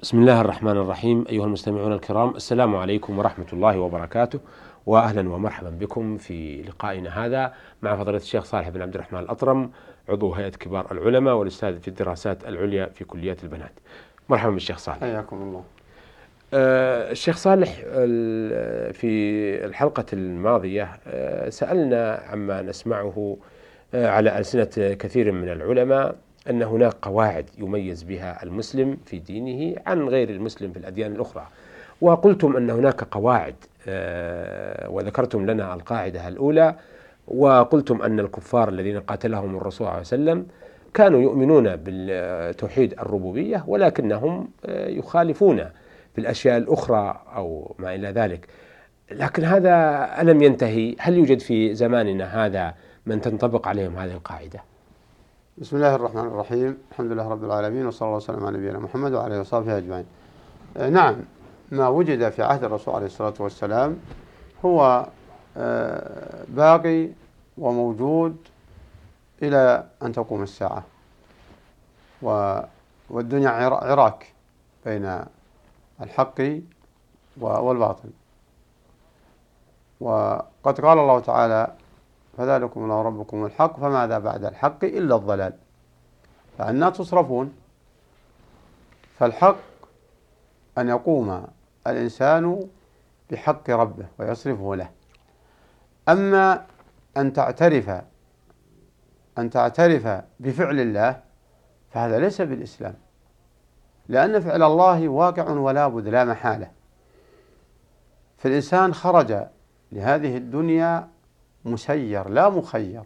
بسم الله الرحمن الرحيم أيها المستمعون الكرام السلام عليكم ورحمة الله وبركاته وأهلا ومرحبا بكم في لقائنا هذا مع فضيلة الشيخ صالح بن عبد الرحمن الأطرم عضو هيئة كبار العلماء والأستاذ في الدراسات العليا في كليات البنات. مرحبا بالشيخ صالح. حياكم الله. آه الشيخ صالح في الحلقة الماضية آه سألنا عما نسمعه آه على ألسنة كثير من العلماء أن هناك قواعد يميز بها المسلم في دينه عن غير المسلم في الأديان الأخرى. وقلتم أن هناك قواعد آه، وذكرتم لنا القاعدة الأولى وقلتم أن الكفار الذين قاتلهم الرسول صلى الله عليه وسلم كانوا يؤمنون بالتوحيد الربوبية ولكنهم آه، يخالفون في الأشياء الأخرى أو ما إلى ذلك. لكن هذا ألم ينتهي؟ هل يوجد في زماننا هذا من تنطبق عليهم هذه القاعدة؟ بسم الله الرحمن الرحيم. الحمد لله رب العالمين وصلى الله وسلم على نبينا محمد وعلى آله وصحبه أجمعين. آه، نعم ما وجد في عهد الرسول عليه الصلاة والسلام هو آه، باقي وموجود إلى أن تقوم الساعة. والدنيا عراك بين الحق والباطل. وقد قال الله تعالى فذلكم الله ربكم الحق فماذا بعد الحق إلا الضلال. فأنا تصرفون فالحق أن يقوم الإنسان بحق ربه ويصرفه له. أما أن تعترف أن تعترف بفعل الله فهذا ليس بالإسلام. لأن فعل الله واقع ولا بد لا محالة. فالإنسان خرج لهذه الدنيا مسير لا مخير.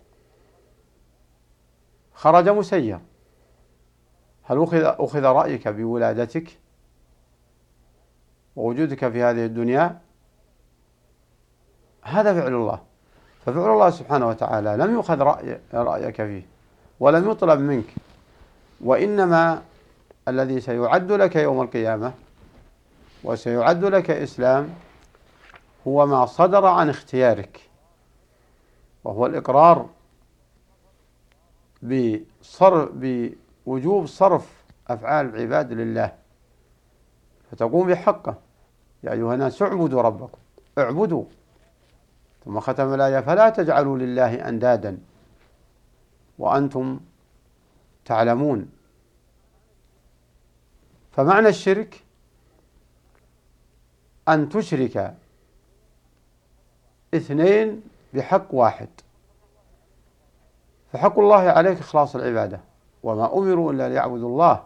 خرج مسير. هل أخذ, أخذ رأيك بولادتك؟ ووجودك في هذه الدنيا؟ هذا فعل الله. ففعل الله سبحانه وتعالى لم يؤخذ رأي رأيك فيه ولم يطلب منك. وإنما الذي سيعد لك يوم القيامة وسيعد لك إسلام هو ما صدر عن اختيارك. وهو الإقرار بصرف بوجوب صرف أفعال العباد لله. فتقوم بحقه. يا أيها الناس اعبدوا ربكم. اعبدوا. ثم ختم الآية فلا تجعلوا لله أندادا. وأنتم تعلمون. فمعنى الشرك أن تشرك اثنين بحق واحد. فحق الله عليك إخلاص العبادة. وما أمروا إلا ليعبدوا الله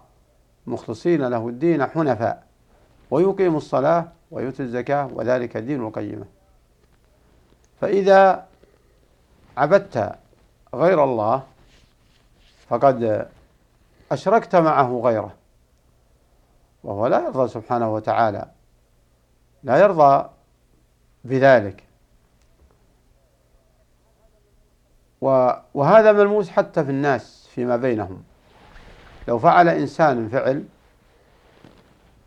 مخلصين له الدين حنفاء. ويقيموا الصلاة ويؤتوا الزكاة وذلك الدين القيمة. فإذا عبدت غير الله فقد أشركت معه غيره. وهو لا يرضى سبحانه وتعالى. لا يرضى بذلك. وهذا ملموس حتى في الناس فيما بينهم. لو فعل إنسان فعل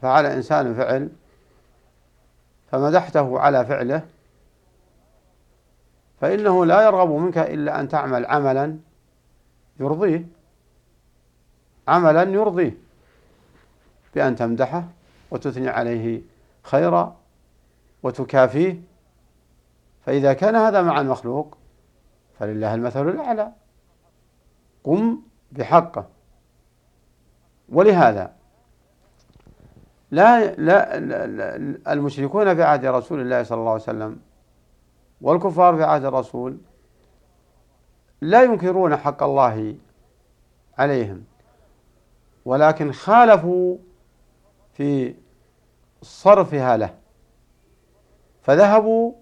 فعل إنسان فعل فمدحته على فعله فإنه لا يرغب منك إلا أن تعمل عملا يرضيه. عملا يرضيه بأن تمدحه وتثني عليه خيرا وتكافيه. فإذا كان هذا مع المخلوق فلله المثل الأعلى. قم بحقه. ولهذا لا, لا, لا المشركون في عهد رسول الله صلى الله عليه وسلم والكفار في عهد الرسول لا ينكرون حق الله عليهم ولكن خالفوا في صرفها له فذهبوا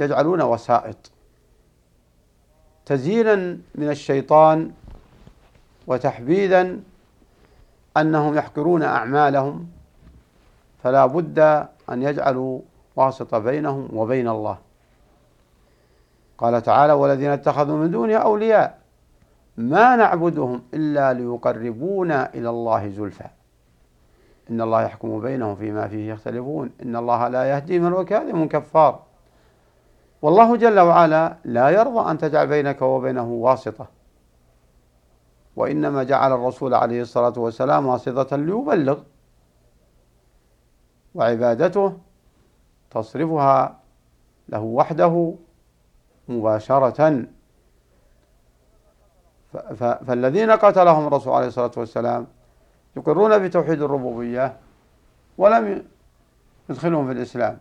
يجعلون وسائط. تزيينا من الشيطان وتحبيذا أنهم يحقرون أعمالهم فلا بد أن يجعلوا واسطة بينهم وبين الله. قال تعالى والذين اتخذوا من دونه أولياء ما نعبدهم إلا ليقربونا إلى الله زلفى. إن الله يحكم بينهم فيما فيه يختلفون. إن الله لا يهدي من هو كاذب كفار. والله جل وعلا لا يرضى أن تجعل بينك وبينه واسطة. وإنما جعل الرسول عليه الصلاة والسلام واسطة ليبلغ. وعبادته تصرفها له وحده مباشرة. فالذين قتلهم الرسول عليه الصلاة والسلام يقرون بتوحيد الربوبية ولم يدخلهم في الإسلام.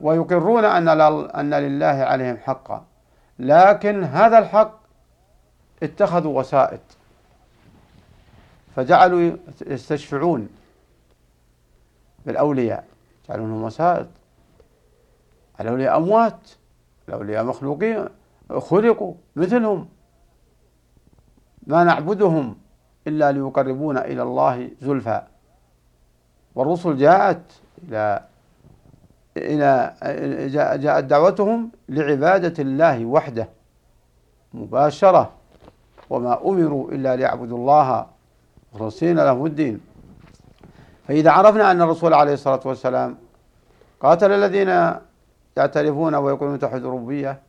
ويقرون أن أن لله عليهم حقا. لكن هذا الحق اتخذوا وسائط. فجعلوا يستشفعون بالأولياء. جعلونهم وسائط. الأولياء أموات الأولياء مخلوقين خلقوا مثلهم. ما نعبدهم إلا ليقربونا إلى الله زلفى. والرسل جاءت إلى إلى جاءت دعوتهم لعبادة الله وحده مباشرة. وما أمروا إلا ليعبدوا الله مخلصين له الدين. فإذا عرفنا أن الرسول عليه الصلاة والسلام قاتل الذين يعترفون ويقولون توحيد الربوبية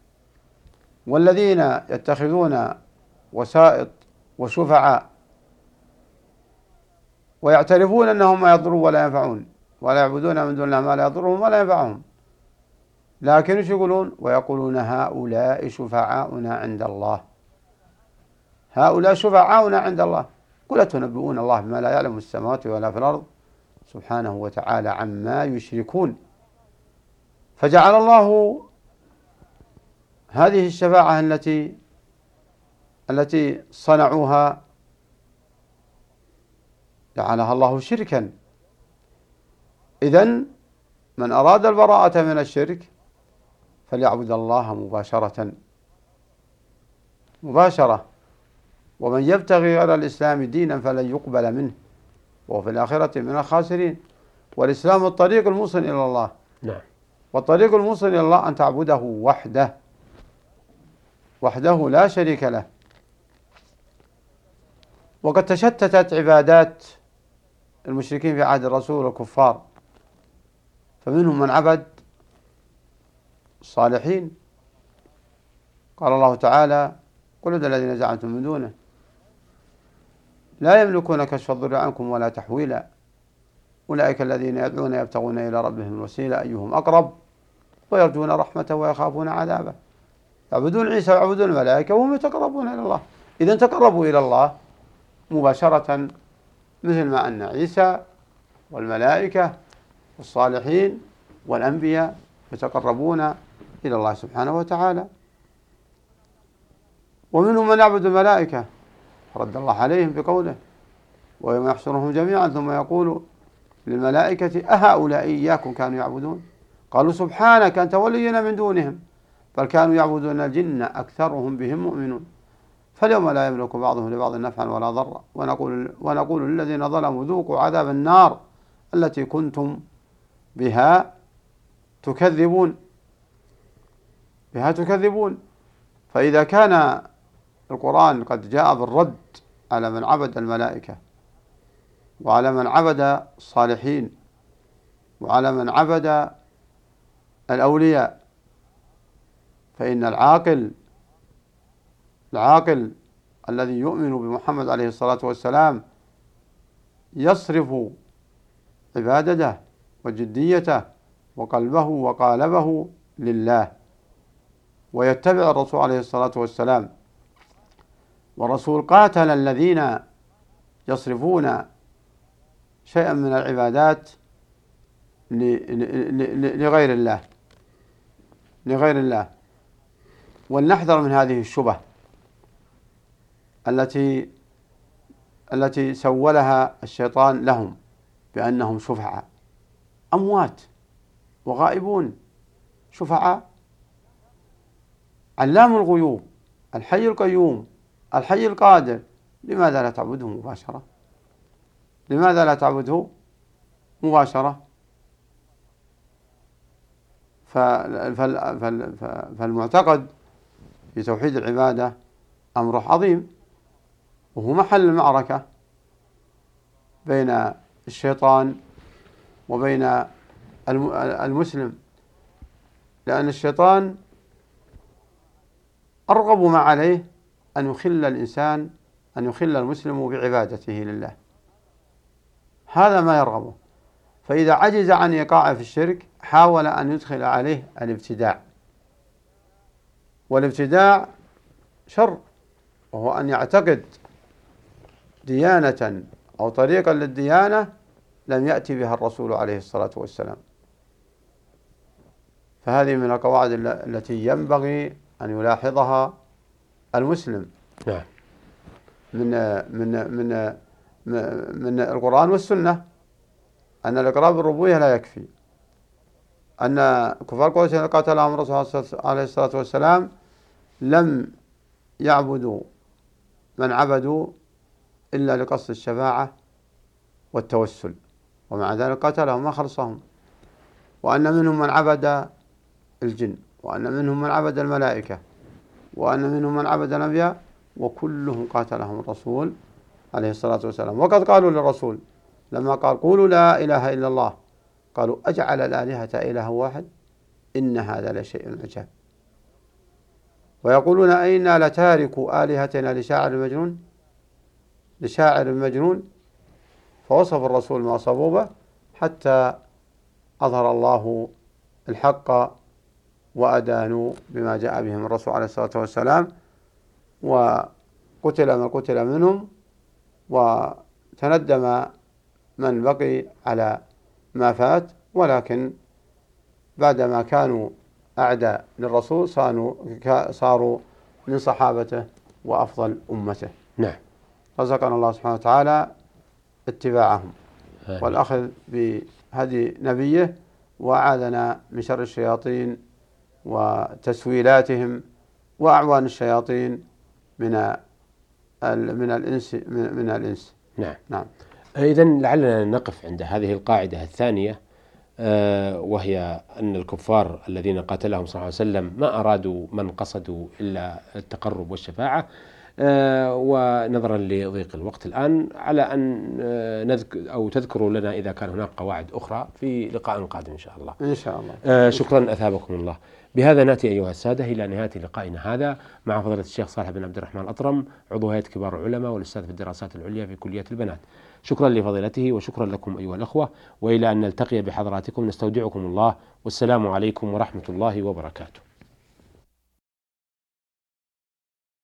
والذين يتخذون وسائط وشفعاء ويعترفون أنهم ما يضرون ولا ينفعون ولا يعبدون من دون الله ما لا يضرهم ولا ينفعهم. لكن إيش يقولون؟ ويقولون هؤلاء شفعاؤنا عند الله. هؤلاء شفعاؤنا عند الله. قل تنبئون الله بما لا يعلم السماوات ولا في الأرض. سبحانه وتعالى عما يشركون. فجعل الله هذه الشفاعة التي التي صنعوها جعلها الله شركا. إذن من أراد البراءة من الشرك فليعبد الله مباشرة. مباشرة. ومن يبتغي غير الإسلام دينا فلن يقبل منه. وهو في الآخرة من الخاسرين. والإسلام الطريق الموصل إلى الله. نعم. والطريق الموصل إلى الله أن تعبده وحده. وحده لا شريك له. وقد تشتتت عبادات المشركين في عهد الرسول والكفار. فمنهم من عبد الصالحين. قال الله تعالى قل ادعوا الذين زعمتم من دونه لا يملكون كشف الضر عنكم ولا تحويلا. أولئك الذين يدعون يبتغون إلى ربهم الوسيلة. أيهم أقرب؟ ويرجون رحمته ويخافون عذابه. يعبدون عيسى ويعبدون الملائكة وهم يتقربون إلى الله. إذا تقربوا إلى الله مباشرة مثل ما أن عيسى والملائكة والصالحين والأنبياء يتقربون إلى الله سبحانه وتعالى. ومنهم من يعبد الملائكة رد الله عليهم بقوله ويوم يحشرهم جميعا ثم يقول للملائكة أهؤلاء إياكم كانوا يعبدون؟ قالوا سبحانك أنت ولينا من دونهم بل كانوا يعبدون الجن أكثرهم بهم مؤمنون. فاليوم لا يملك بعضهم لبعض نفعا ولا ضرا ونقول ونقول للذين ظلموا ذوقوا عذاب النار التي كنتم بها تكذبون. بها تكذبون. فإذا كان القرآن قد جاء بالرد على من عبد الملائكة وعلى من عبد الصالحين وعلى من عبد الأولياء فإن العاقل العاقل الذي يؤمن بمحمد عليه الصلاة والسلام يصرف عبادته وجديته وقلبه وقالبه لله. ويتبع الرسول عليه الصلاة والسلام. والرسول قاتل الذين يصرفون شيئا من العبادات لغير الله. لغير الله. ولنحذر من هذه الشبه التي التي سولها الشيطان لهم بأنهم شفعاء. أموات وغائبون. شفعاء. علام الغيوب الحي القيوم الحي القادر. لماذا لا تعبده مباشرة؟ لماذا لا تعبده مباشرة؟ فالمعتقد في توحيد العبادة أمر عظيم. وهو محل المعركة بين الشيطان وبين المسلم لأن الشيطان أرغب ما عليه أن يخل الإنسان أن يخل المسلم بعبادته لله. هذا ما يرغبه. فإذا عجز عن إيقاعه في الشرك حاول أن يدخل عليه الابتداع. والابتداع شر وهو أن يعتقد ديانة أو طريقا للديانة لم يأتي بها الرسول عليه الصلاة والسلام. فهذه من القواعد التي ينبغي أن يلاحظها المسلم. نعم. من من من من القرآن والسنة أن الإقرار بالربوبية لا يكفي. أن كفار قريش قاتلهم الرسول عليه الصلاة والسلام لم يعبدوا من عبدوا إلا لقصد الشفاعة والتوسل. ومع ذلك قتلهم ما خلصهم وأن منهم من عبد الجن وأن منهم من عبد الملائكة وأن منهم من عبد الأنبياء وكلهم قاتلهم الرسول عليه الصلاة والسلام. وقد قالوا للرسول لما قال قولوا لا إله إلا الله قالوا أجعل الآلهة إله واحد؟ إن هذا لشيء عجاب ويقولون أئنا لتاركوا آلهتنا لشاعر مجنون؟ لشاعر مجنون فوصف الرسول ما صبوبه حتى أظهر الله الحق وأدانوا بما جاء بهم الرسول عليه الصلاة والسلام وقتل من قتل منهم وتندم من بقي على ما فات ولكن بعدما كانوا أعداء للرسول صاروا صاروا من صحابته وأفضل أمته. نعم. رزقنا الله سبحانه وتعالى اتباعهم. والأخذ بهدي نبيه وأعاذنا من شر الشياطين وتسويلاتهم وأعوان الشياطين من من الإنس من الإنس. نعم. نعم. إذا لعلنا نقف عند هذه القاعدة الثانية آه، وهي أن الكفار الذين قاتلهم صلى الله عليه وسلم ما أرادوا من قصدوا إلا التقرب والشفاعة. ونظرا لضيق الوقت الآن على أن آه، نذكر أو تذكروا لنا إذا كان هناك قواعد أخرى في لقاء قادم إن شاء الله. إن شاء الله. شكرا أثابكم الله. بهذا نأتي أيها السادة إلى نهاية لقائنا هذا مع فضيلة الشيخ صالح بن عبد الرحمن الأطرم عضو هيئة كبار العلماء والأستاذ في الدراسات العليا في كلية البنات. شكرا لفضيلته وشكرا لكم أيها الأخوة وإلى أن نلتقي بحضراتكم نستودعكم الله والسلام عليكم ورحمة الله وبركاته.